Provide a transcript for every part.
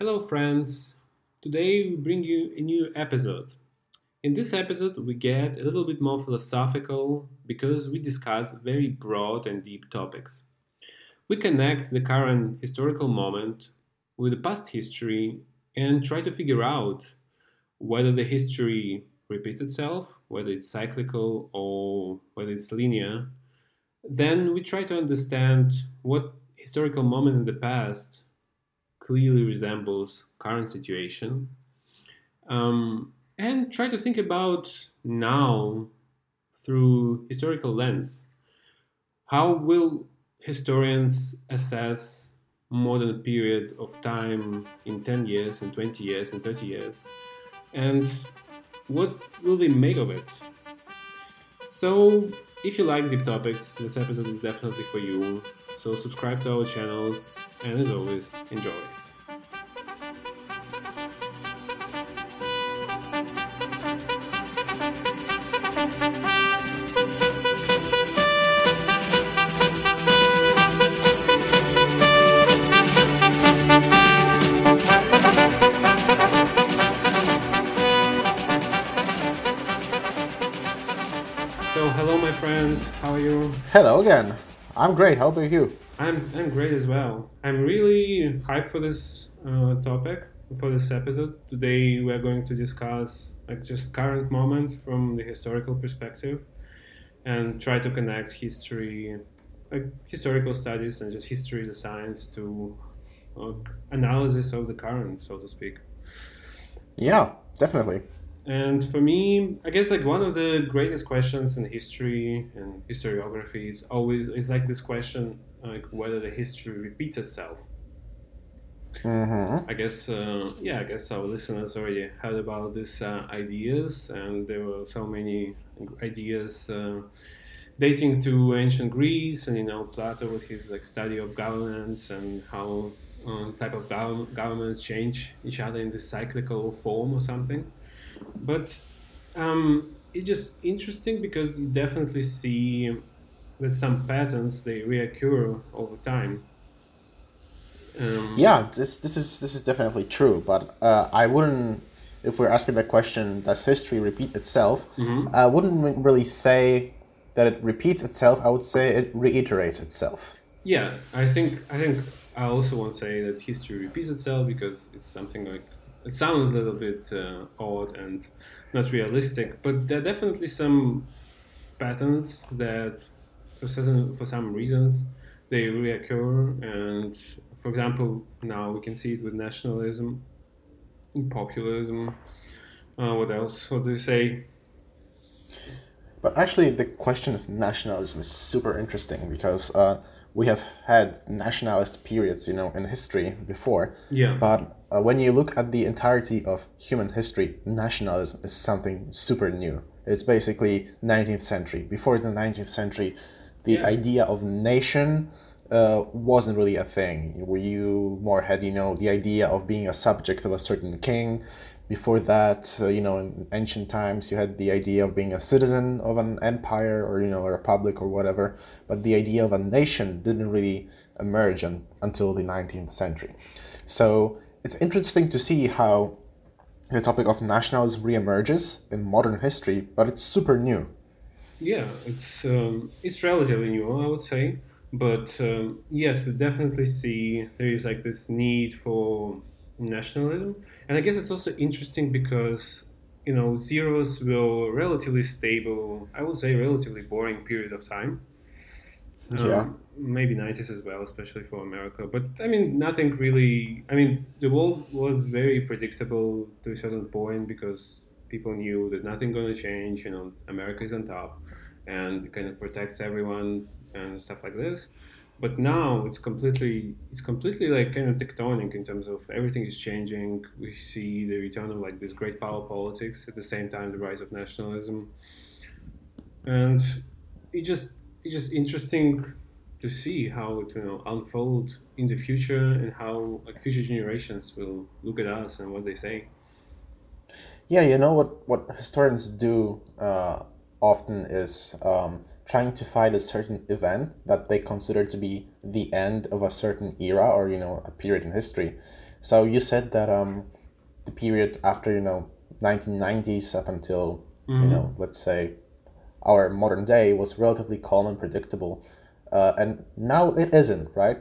Hello, friends. Today we bring you a new episode. In this episode, we get a little bit more philosophical because we discuss very broad and deep topics. We connect the current historical moment with the past history and try to figure out whether the history repeats itself, whether it's cyclical or whether it's linear. Then we try to understand what historical moment in the past clearly resembles current situation. Um, and try to think about now through historical lens. How will historians assess modern period of time in 10 years and 20 years and 30 years? And what will they make of it so if you like deep topics this episode is definitely for you. So subscribe to our channels and as always enjoy I'm great. How about you? I'm I'm great as well. I'm really hyped for this uh, topic for this episode. Today we are going to discuss like just current moment from the historical perspective, and try to connect history, like historical studies and just history as a science to uh, analysis of the current, so to speak. Yeah, definitely. And for me, I guess like one of the greatest questions in history and historiography is always is like this question like whether the history repeats itself. hmm I guess uh, yeah, I guess our listeners already heard about these uh, ideas, and there were so many ideas uh, dating to ancient Greece, and you know Plato with his like study of governance and how uh, type of gov- governments change each other in this cyclical form or something. But um, it's just interesting because you definitely see that some patterns they reoccur over time. Um, Yeah, this this is this is definitely true. But uh, I wouldn't, if we're asking the question, does history repeat itself? mhm. I wouldn't really say that it repeats itself. I would say it reiterates itself. Yeah, I think I think I also won't say that history repeats itself because it's something like it sounds a little bit uh, odd and not realistic, but there are definitely some patterns that for certain for some reasons they reoccur. And for example now we can see it with nationalism populism uh, what else? What do you say? But actually, the question of nationalism is super interesting because uh, we have had nationalist periods, you know, in history before. yeah But uh, when you look at the entirety of human history, nationalism is something super new. It's basically 19th century. Before the 19th century, the Yeah. idea of nation uh, wasn't really a thing. Where you more had, you know, the idea of being a subject of a certain king. Before that, uh, you know, in ancient times, you had the idea of being a citizen of an empire or, you know, a republic or whatever. But the idea of a nation didn't really emerge un- until the 19th century. So it's interesting to see how the topic of nationalism reemerges in modern history, but it's super new. Yeah, it's um, it's relatively new, I would say. But um, yes, we definitely see there is like this need for nationalism, and I guess it's also interesting because you know zeros were relatively stable. I would say relatively boring period of time. Um, Yeah. Maybe 90s as well, especially for America. But I mean, nothing really. I mean, the world was very predictable to a certain point because people knew that nothing going to change. You know, America is on top and kind of protects everyone and stuff like this. But now it's completely it's completely like kind of tectonic in terms of everything is changing. We see the return of like this great power politics at the same time the rise of nationalism, and it just it's just interesting to see how it will unfold in the future and how like future generations will look at us and what they say. Yeah, you know what, what historians do uh, often is um, trying to find a certain event that they consider to be the end of a certain era or, you know, a period in history. So you said that um, the period after you know 1990s up until Mm-hmm. you know let's say our modern day was relatively calm and predictable, uh, and now it isn't, right?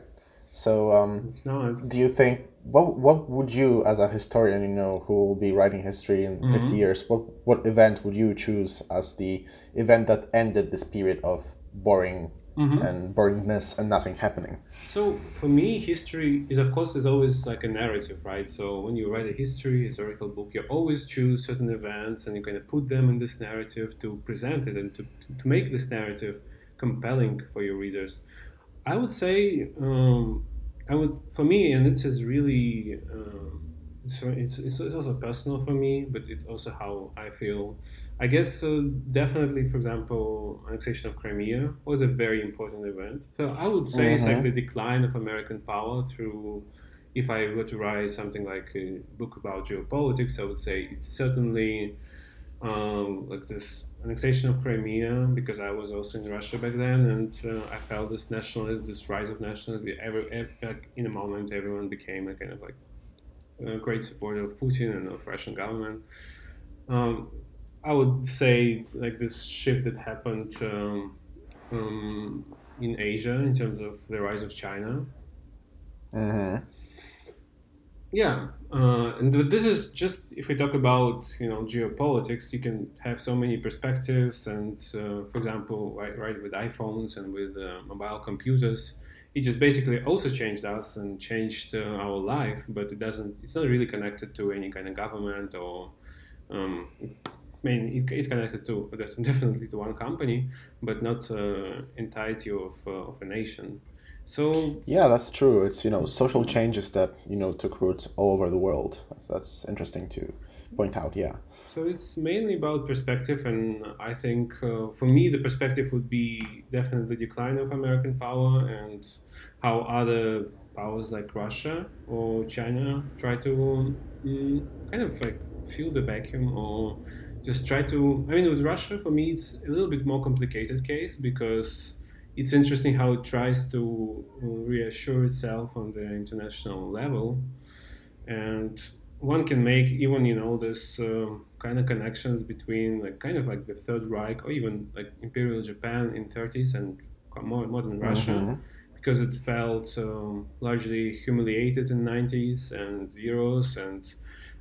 So um, It's not. do you think what what would you as a historian you know who will be writing history in 50 years what what event would you choose as the event that ended this period of boring and boringness and nothing happening So for me, history is, of course, is always like a narrative, right? So when you write a history, historical book, you always choose certain events and you're going to put them in this narrative to present it and to, to make this narrative compelling for your readers. I would say, um, I would, for me, and this is really, um, so it's, it's, it's also personal for me, but it's also how I feel. I guess uh, definitely, for example, annexation of Crimea was a very important event. So I would say it's like the decline of American power through. If I were to write something like a book about geopolitics, I would say it's certainly um, like this annexation of Crimea because I was also in Russia back then, and uh, I felt this nationalism, this rise of nationalism. Every, every, like in a moment, everyone became a kind of like a great supporter of Putin and of Russian government. Um, I would say like this shift that happened um, um, in Asia in terms of the rise of China. mm-hmm. Yeah, uh, and this is just if we talk about you know geopolitics, you can have so many perspectives. And uh, for example, right, right with iPhones and with uh, mobile computers, it just basically also changed us and changed uh, our life. But it doesn't. It's not really connected to any kind of government or. Um, I mean, it, it's connected to definitely to one company, but not uh, entirety of, uh, of a nation. So yeah that's true it's you know social changes that you know took root all over the world that's interesting to point out yeah So it's mainly about perspective, and I think uh, for me the perspective would be definitely decline of American power and how other powers like Russia or China try to mm, kind of like fill the vacuum or just try to. I mean, with Russia, for me, it's a little bit more complicated case because it's interesting how it tries to uh, reassure itself on the international level. And one can make even you know this uh, kind of connections between like kind of like the third reich or even like imperial japan in 30s and more modern russia because it felt um, largely humiliated in 90s and zeros and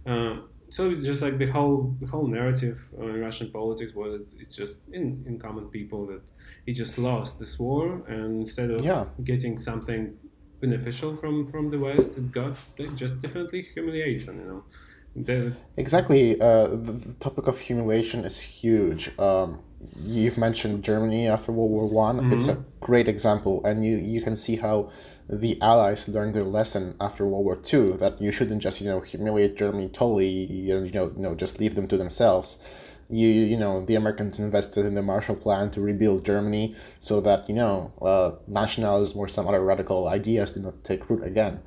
um, so it's just like the whole the whole narrative in Russian politics was it's just in, in common people that he just lost this war and instead of Yeah. getting something beneficial from from the West, it got just definitely humiliation. You know, the, Exactly. Uh, the, the topic of humiliation is huge. Um, you've mentioned Germany after World War One. It's a great example, and you, you can see how the Allies learned their lesson after World War Two that you shouldn't just you know humiliate Germany totally and you know you know just leave them to themselves. You you know the Americans invested in the Marshall Plan to rebuild Germany so that you know uh, nationalism or some other radical ideas did not take root again.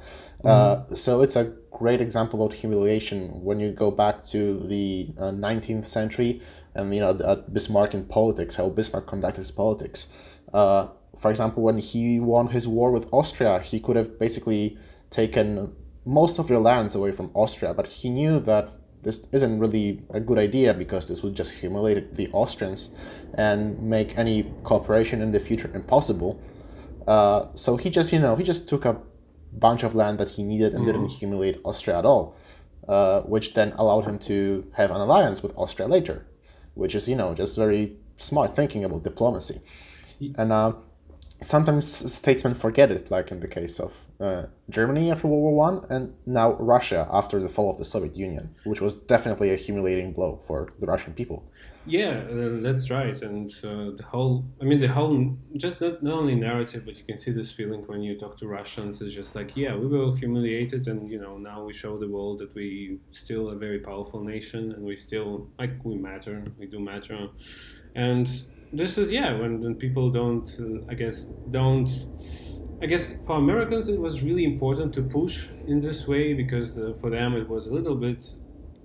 Uh, so it's a great example about humiliation when you go back to the uh, 19th century and you know Bismarck in politics, how Bismarck conducted his politics. Uh, for example, when he won his war with Austria, he could have basically taken most of their lands away from Austria, but he knew that this isn't really a good idea because this would just humiliate the Austrians and make any cooperation in the future impossible. Uh, so he just, you know, he just took a bunch of land that he needed and didn't humiliate Austria at all, uh, which then allowed him to have an alliance with Austria later, which is, you know, just very smart thinking about diplomacy. And uh, sometimes statesmen forget it, like in the case of uh, Germany after World War One, and now Russia after the fall of the Soviet Union, which was definitely a humiliating blow for the Russian people. yeah, uh, that's right. And uh, the whole, I mean, the whole, just not, not only narrative, but you can see this feeling when you talk to Russians. It's just like, yeah, we were humiliated, and you know, now we show the world that we still a very powerful nation, and we still like we matter, we do matter, and this is yeah when, when people don't uh, i guess don't i guess for americans it was really important to push in this way because uh, for them it was a little bit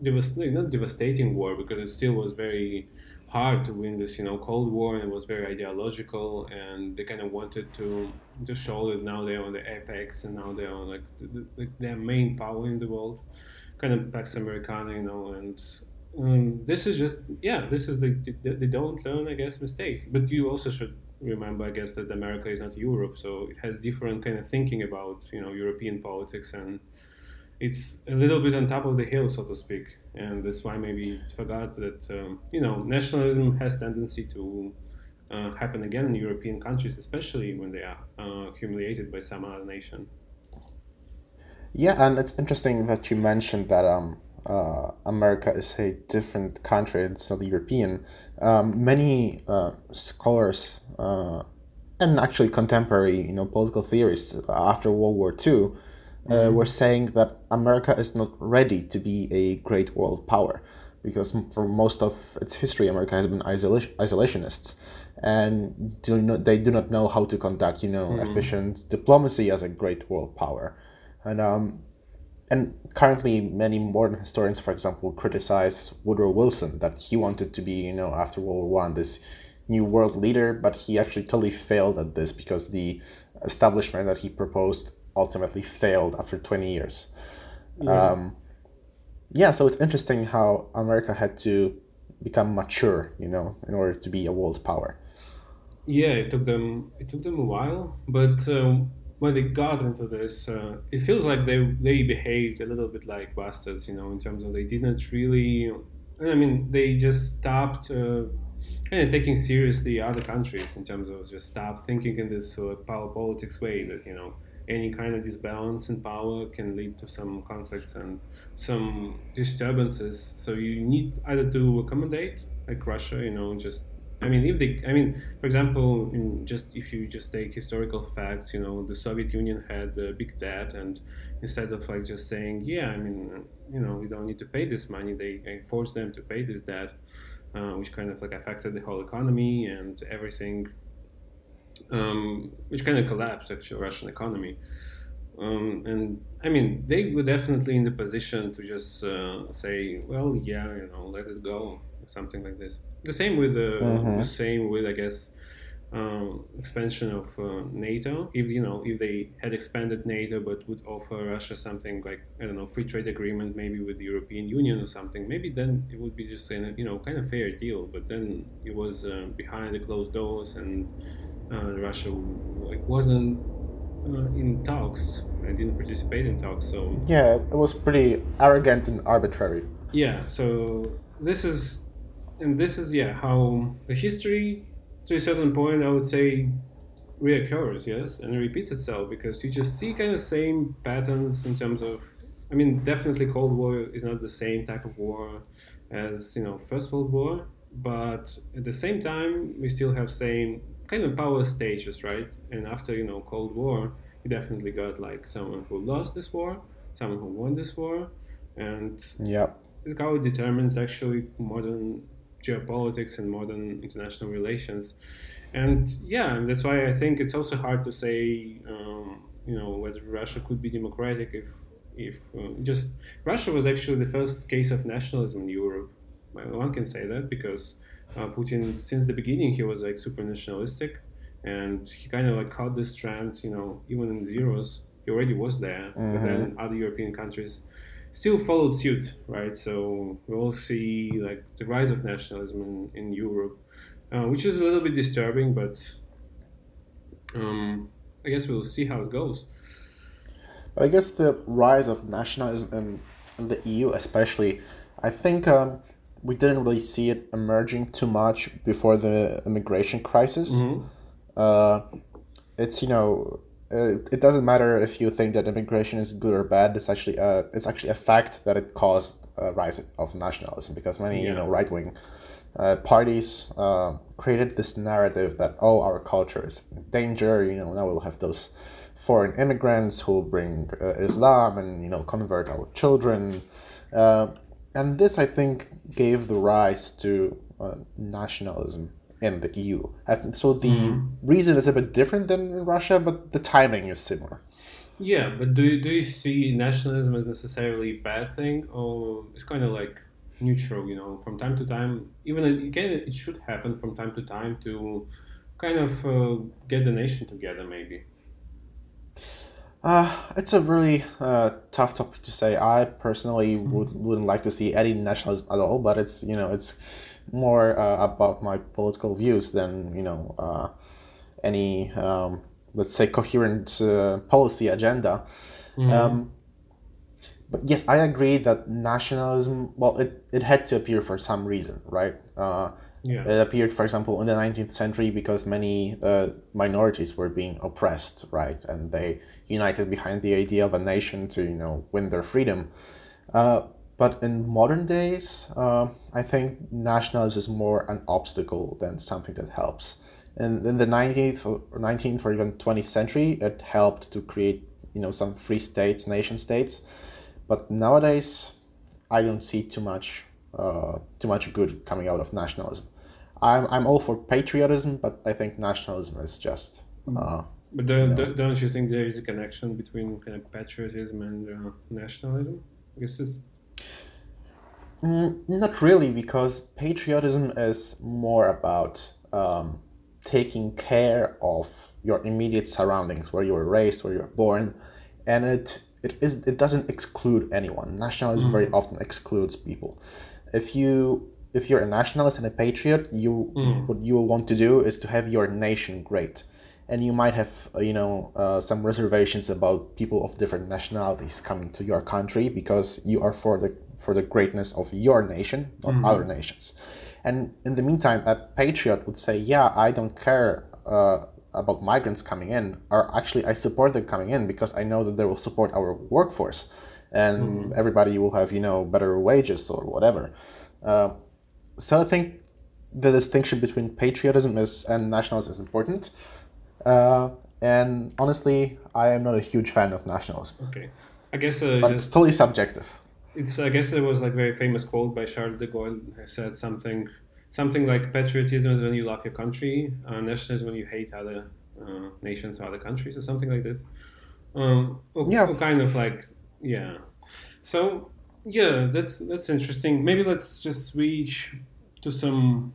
devast- not devastating war because it still was very hard to win this, you know, Cold War, and it was very ideological, and they kind of wanted to to show that now they're on the apex, and now they're on like the, the, their main power in the world, kind of Pax Americana, you know, and um, this is just yeah, this is the they, they don't learn, I guess, mistakes. But you also should remember, I guess, that America is not Europe, so it has different kind of thinking about you know European politics, and it's a little bit on top of the hill, so to speak and that's why maybe it forgot that um, you know nationalism has tendency to uh, happen again in European countries, especially when they are uh, humiliated by some other nation. Yeah, and it's interesting that you mentioned that um, uh, America is a different country; it's not European. Um, many uh, scholars uh, and actually contemporary, you know, political theorists after World War II uh, mm-hmm. were saying that America is not ready to be a great world power because for most of its history, America has been isolation, isolationists, and do not, they do not know how to conduct, you know, mm-hmm. efficient diplomacy as a great world power, and um, and currently many modern historians, for example, criticize Woodrow Wilson that he wanted to be, you know, after World War One, this new world leader, but he actually totally failed at this because the establishment that he proposed ultimately failed after 20 years. Yeah. Um, yeah, so it's interesting how America had to become mature, you know, in order to be a world power. Yeah, it took them it took them a while, but um, when they got into this, uh, it feels like they they behaved a little bit like bastards, you know, in terms of they didn't really. I mean, they just stopped uh, kind of taking seriously other countries in terms of just stop thinking in this sort of power politics way that you know any kind of disbalance in power can lead to some conflicts and some disturbances. So you need either to accommodate, like Russia, you know, just I mean, if they, I mean, for example, just if you just take historical facts, you know, the Soviet Union had a big debt, and instead of like just saying, yeah, I mean, you know, we don't need to pay this money, they, they forced them to pay this debt, uh, which kind of like affected the whole economy and everything um, which kind of collapsed actually Russian economy. Um, and I mean, they were definitely in the position to just uh, say, well, yeah, you know, let it go, something like this. The same with the, mm-hmm. the same with I guess um, expansion of uh, NATO. If you know, if they had expanded NATO but would offer Russia something like I don't know, free trade agreement maybe with the European Union or something, maybe then it would be just a you know kind of fair deal. But then it was uh, behind the closed doors and uh, Russia like wasn't uh, in talks I didn't participate in talks. So yeah, it was pretty arrogant and arbitrary. Yeah, so this is and this is yeah how the history to a certain point I would say reoccurs, yes, and it repeats itself because you just see kind of same patterns in terms of I mean definitely Cold War is not the same type of war as you know First World War, but at the same time we still have same kind of power stages, right? And after you know Cold War, you definitely got like someone who lost this war, someone who won this war, and yeah, how it determines actually modern geopolitics and modern international relations. And yeah, that's why I think it's also hard to say, um, you know, whether Russia could be democratic if, if uh, just Russia was actually the first case of nationalism in Europe. One can say that because uh, Putin, since the beginning, he was like super nationalistic, and he kind of like caught this trend. You know, even in the Euros, he already was there, mm-hmm. but then other European countries still followed suit, right? So we all see like the rise of nationalism in, in Europe, uh, which is a little bit disturbing, but um, I guess we'll see how it goes. I guess the rise of nationalism in, in the EU, especially, I think um, we didn't really see it emerging too much before the immigration crisis. Mm-hmm. Uh, it's you know uh, it doesn't matter if you think that immigration is good or bad. It's actually uh, it's actually a fact that it caused a rise of nationalism because many yeah. you know right wing uh, parties uh, created this narrative that oh our culture is in danger. You know now we'll have those foreign immigrants who will bring uh, Islam and you know convert our children. Uh, and this, I think, gave the rise to uh, nationalism in the EU. so the mm-hmm. reason is a bit different than in Russia, but the timing is similar. Yeah, but do you, do you see nationalism as necessarily a bad thing, or it's kind of like neutral. You know, from time to time, even again, it should happen from time to time to kind of uh, get the nation together, maybe. Uh, it's a really uh, tough topic to say. I personally would, wouldn't like to see any nationalism at all, but it's you know it's more uh, about my political views than you know uh, any um, let's say coherent uh, policy agenda. Mhm. Um, but yes, I agree that nationalism. Well, it, it had to appear for some reason, right? Uh, yeah. it appeared, for example, in the 19th century because many uh, minorities were being oppressed, right? And they united behind the idea of a nation to, you know, win their freedom. Uh, but in modern days, uh, I think nationalism is more an obstacle than something that helps. And in the 19th or 19th or even 20th century, it helped to create, you know, some free states, nation states. But nowadays, I don't see too much, uh, too much good coming out of nationalism. I'm, I'm all for patriotism, but I think nationalism is just. Uh, But don't, know. don't- don't you think there is a connection between kind of patriotism and uh, nationalism? I guess it's Mm, not really, because patriotism is more about um, taking care of your immediate surroundings, where you were raised, where you were born, and it it is it doesn't exclude anyone. Nationalism very often excludes people. If you if you're a nationalist and a patriot, you Mm. what you will want to do is to have your nation great, and you might have uh, you know uh, some reservations about people of different nationalities coming to your country because you are for the for the greatness of your nation, not other nations. And in the meantime, a patriot would say, "Yeah, I don't care uh, about migrants coming in, or actually, I support them coming in because I know that they will support our workforce, and everybody will have you know better wages or whatever." Uh, so I think the distinction between patriotism is and nationalism is important. Uh, and honestly, I am not a huge fan of nationalism, okay. I guess uh, but it's totally subjective. it's I guess there was like a very famous quote by Charles de Gaulle who said something something like patriotism is when you love your country, uh, nationalism when you hate other uh, nations or other countries or something like this. Um, or, Yeah. or kind of like yeah. So yeah, that's that's interesting. Maybe let's just switch to some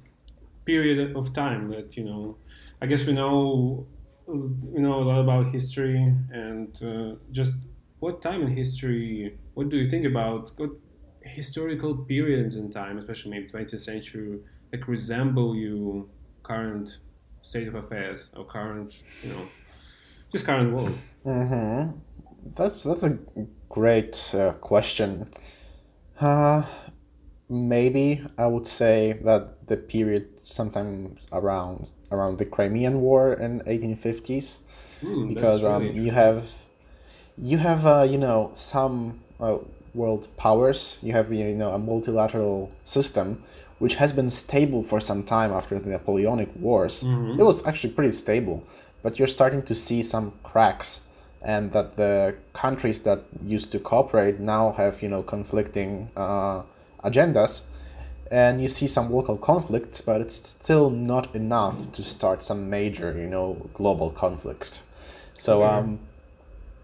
period of time that you know. I guess we know we know a lot about history and uh, just what time in history. What do you think about what historical periods in time, especially maybe 20th century, like resemble you current state of affairs or current you know just current world? hmm That's that's a great uh, question. Uh, maybe I would say that the period sometimes around around the Crimean War in 1850s, Hmm, that's because really um, you have you have uh, you know some uh, world powers. You have you know a multilateral system which has been stable for some time after the Napoleonic Wars. Mhm. It was actually pretty stable, but you're starting to see some cracks, and that the countries that used to cooperate now have you know conflicting uh, agendas, and you see some local conflicts, but it's still not enough to start some major you know global conflict. So um,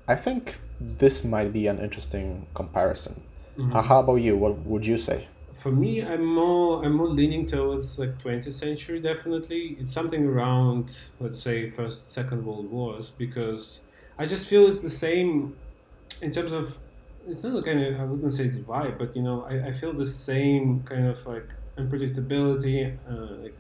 I think this might be an interesting comparison. Mhm. Uh, How about you? What would you say? For me, I'm more I'm more leaning towards like 20th century. Definitely, it's something around let's say first, second world wars because I just feel it's the same in terms of it's not a kind of I wouldn't say it's vibe, but you know I, I feel the same kind of like unpredictability, uh, like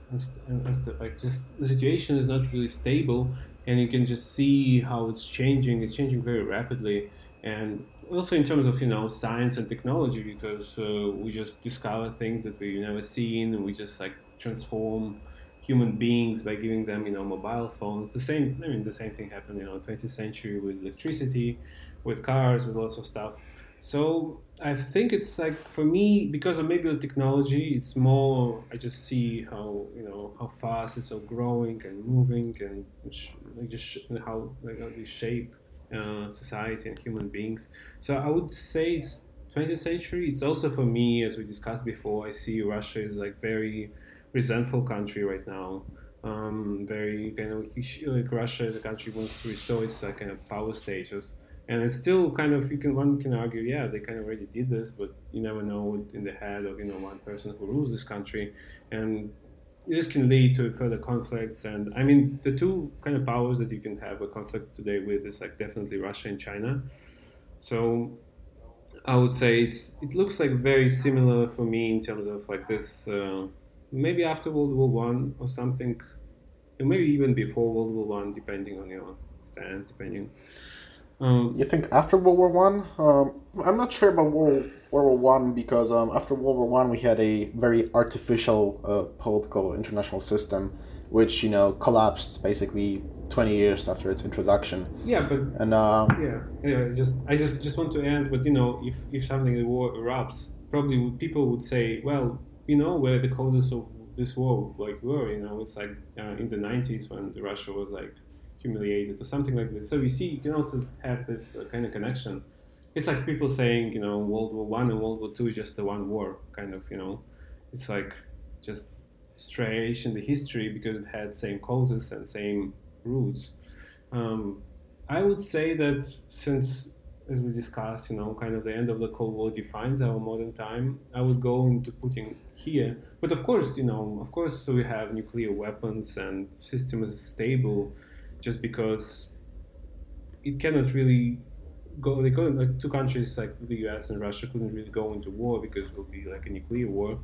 and unst- like just the situation is not really stable, and you can just see how it's changing. It's changing very rapidly, and also in terms of you know science and technology because uh, we just discover things that we've never seen, and we just like transform human beings by giving them you know mobile phones. The same I mean the same thing happened you know 20th century with electricity, with cars, with lots of stuff. So I think it's like for me because of maybe the technology, it's more. I just see how you know how fast it's all growing and moving and just how like how they shape uh, society and human beings. So I would say it's 20th century. It's also for me, as we discussed before. I see Russia is like very resentful country right now. Um, very kind of like Russia as a country wants to restore its kind of power status and it's still kind of you can one can argue yeah they kind of already did this but you never know in the head of you know one person who rules this country. And this can lead to further conflicts. And i mean the two kind of powers that you can have a conflict today with is like definitely russia and china. So i would say it's it looks like very similar for me in terms of like this uh, maybe after world war one or something maybe even before world war one depending on your stance depending um, you think after World War One? Um, I'm not sure about World, World War One because um, after World War One we had a very artificial uh, political international system, which you know collapsed basically 20 years after its introduction. Yeah, but and uh, yeah, yeah. Just I just just want to end, but you know, if if something the war erupts, probably people would say, well, you know, where the causes of this war like were, you know, it's like uh, in the 90s when Russia was like humiliated or something like this. So you see, you can also have this uh, kind of connection. It's like people saying, you know, World War One and World War Two is just the one war, kind of, you know. It's like just strange in the history because it had same causes and same roots. Um, I would say that since, as we discussed, you know, kind of the end of the Cold War defines our modern time, I would go into putting here. But of course, you know, of course, so we have nuclear weapons and system is stable just because it cannot really go. They couldn't like two countries like the U.S. and Russia couldn't really go into war because it would be like a nuclear war.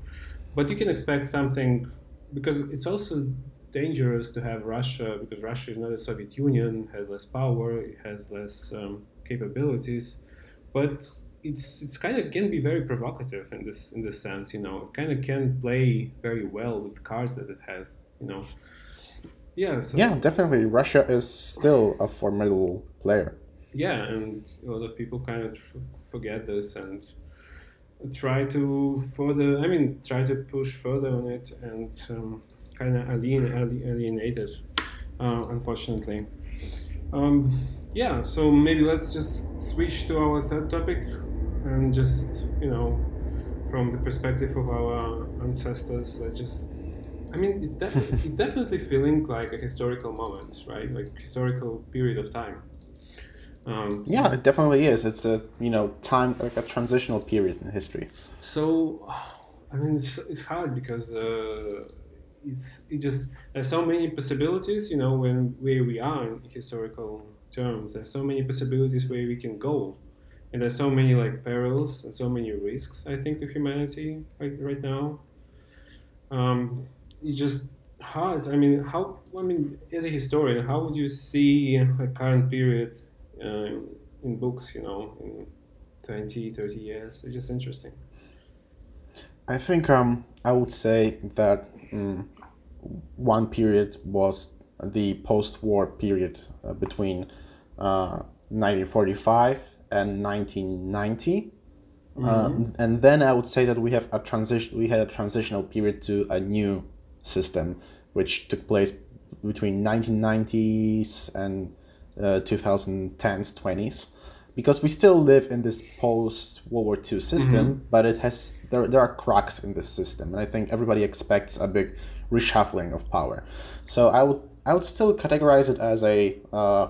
But you can expect something because it's also dangerous to have Russia because Russia is not a Soviet Union, has less power, it has less um, capabilities, but it's it's kind of can be very provocative in this in this sense. You know, it kind of can play very well with cards that it has. You know. Yeah. So, yeah, definitely. Russia is still a formidable player. Yeah, and a lot of people kind of forget this and try to further. I mean, try to push further on it and um, kind of alien, alienate it. Uh, unfortunately. Um, yeah. So maybe let's just switch to our third topic and just you know, from the perspective of our ancestors, let's just I mean, it's definitely it's definitely feeling like a historical moment, right? Like historical period of time. Um, yeah, it definitely is. It's a you know time like a transitional period in history. So, I mean, it's, it's hard because uh, it's it just there's so many possibilities. You know, when where we are in historical terms, there's so many possibilities where we can go, and there's so many like perils and so many risks. I think to humanity right right now. Um, it's just hard. I mean, how? I mean, as a historian, how would you see a current period uh, in books? You know, in 20, 30 years. It's just interesting. I think um, I would say that um, one period was the post-war period uh, between uh, 1945 and 1990. Uh, mm-hmm. and then I would say that we have a transition. We had a transitional period to a new system, which took place between 1990s and uh, 2010s, 20s, because we still live in this post World War II system, mm-hmm. but it has there, there are cracks in this system, and I think everybody expects a big reshuffling of power. So I would I would still categorize it as a uh,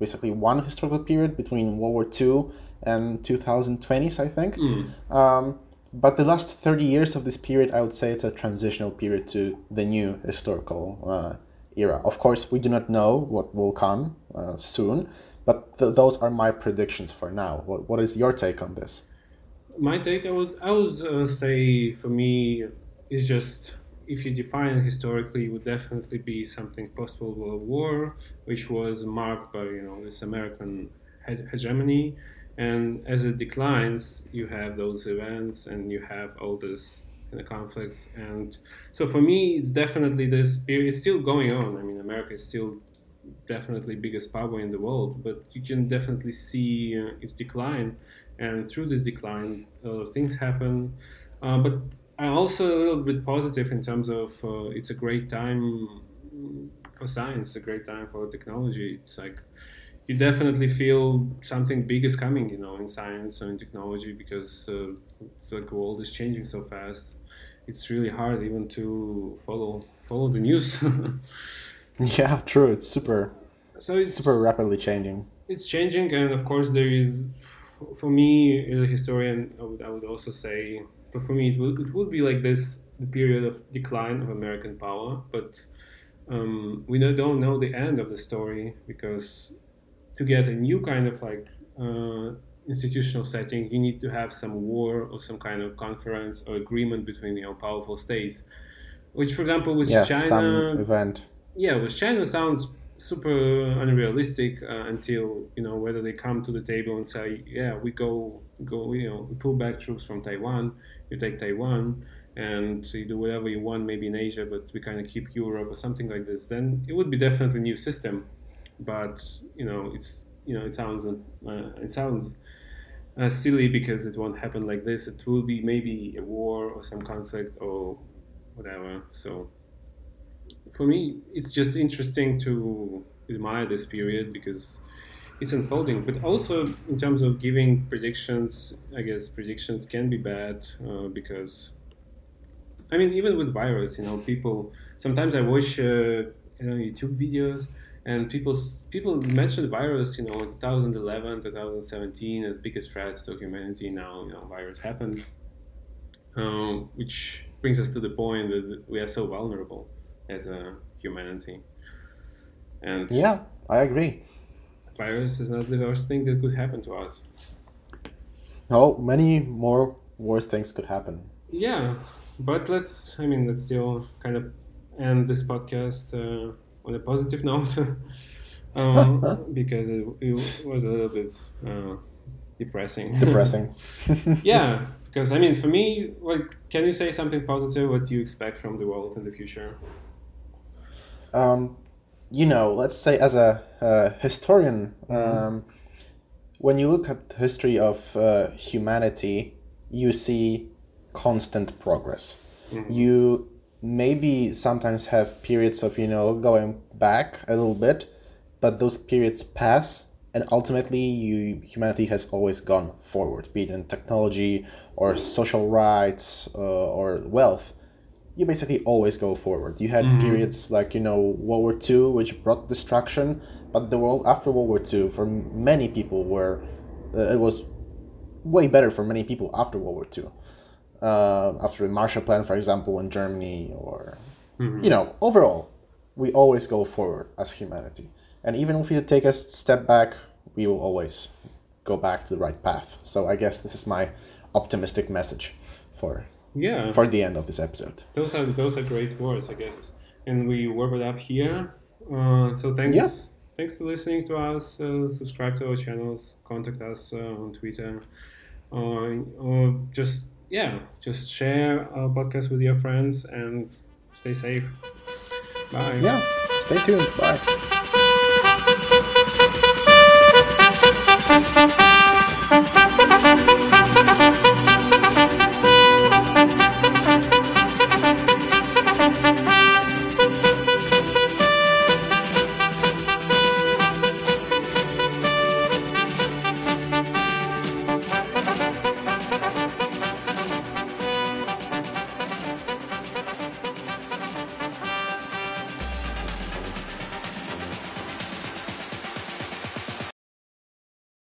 basically one historical period between World War II and 2020s, I think. Mm. Um, but the last 30 years of this period, I would say it's a transitional period to the new historical uh, era. Of course, we do not know what will come uh, soon, but th- those are my predictions for now. What, what is your take on this? My take, I would, I would uh, say for me, is just if you define it historically, it would definitely be something post World War, which was marked by you know this American hegemony and as it declines you have those events and you have all this kind of conflicts. And so for me it's definitely this period still going on. I mean america is still definitely biggest power in the world but you can definitely see uh, its decline. And through this decline uh, things happen. Uh, but i'm also a little bit positive in terms of uh, it's a great time for science a great time for technology. It's like you definitely feel something big is coming, you know, in science and in technology because uh, the world is changing so fast. It's really hard even to follow follow the news. yeah, true. It's super. So it's super rapidly changing. it's changing, and of course there is. For me, as a historian, I would, I would also say, but for me, it would, it would be like this the period of decline of American power, but um, we don't know the end of the story because to get a new kind of like uh, institutional setting, you need to have some war or some kind of conference or agreement between you know powerful states. Which, for example, with yeah, China, event. yeah, with China sounds super unrealistic uh, until you know whether they come to the table and say, yeah, we go go you know we pull back troops from Taiwan, you take Taiwan, and you do whatever you want, maybe in Asia, but we kind of keep Europe or something like this. Then it would be definitely a new system, but you know it's you know it sounds uh, it sounds uh, silly because it won't happen like this. It will be maybe a war or some conflict or whatever. So for me, it's just interesting to admire this period because it's unfolding. But also in terms of giving predictions, I guess predictions can be bad uh, because I mean even with virus, you know, people sometimes I watch uh, you know YouTube videos and people people mentioned virus, you know, in 2011, 2017 as biggest threats to humanity. Now, you know, virus happened, um, which brings us to the point that we are so vulnerable as a humanity. And yeah, I agree. Virus is not the worst thing that could happen to us. No, many more worse things could happen. Yeah, but let's. I mean, let's still kind of end this podcast. Uh, on a positive note um, because it, it, was a little bit uh, depressing. Depressing. yeah, because I mean, for me, like, can you say something positive? What do you expect from the world in the future? Um, you know, let's say as a uh, historian, mm-hmm. um, when you look at the history of uh, humanity, you see constant progress. Mm-hmm. You maybe sometimes have periods of you know going back a little bit but those periods pass and ultimately you humanity has always gone forward be it in technology or social rights uh, or wealth. You basically always go forward. You had mm-hmm. periods like you know world war ii which brought destruction but the world after world war ii for many people were uh, it was way better for many people after world war ii uh, after the Marshall Plan, for example, in Germany, or mm-hmm. you know, overall, we always go forward as humanity. And even if we take a step back, we will always go back to the right path. So I guess this is my optimistic message for yeah for the end of this episode. Those are those are great words, I guess, and we wrap it up here. Uh, so thanks. Yeah. Thanks for listening to us. Uh, subscribe to our channels. Contact us uh, on Twitter, uh, or just yeah, just share our podcast with your friends and stay safe. Bye. Yeah, stay tuned. Bye.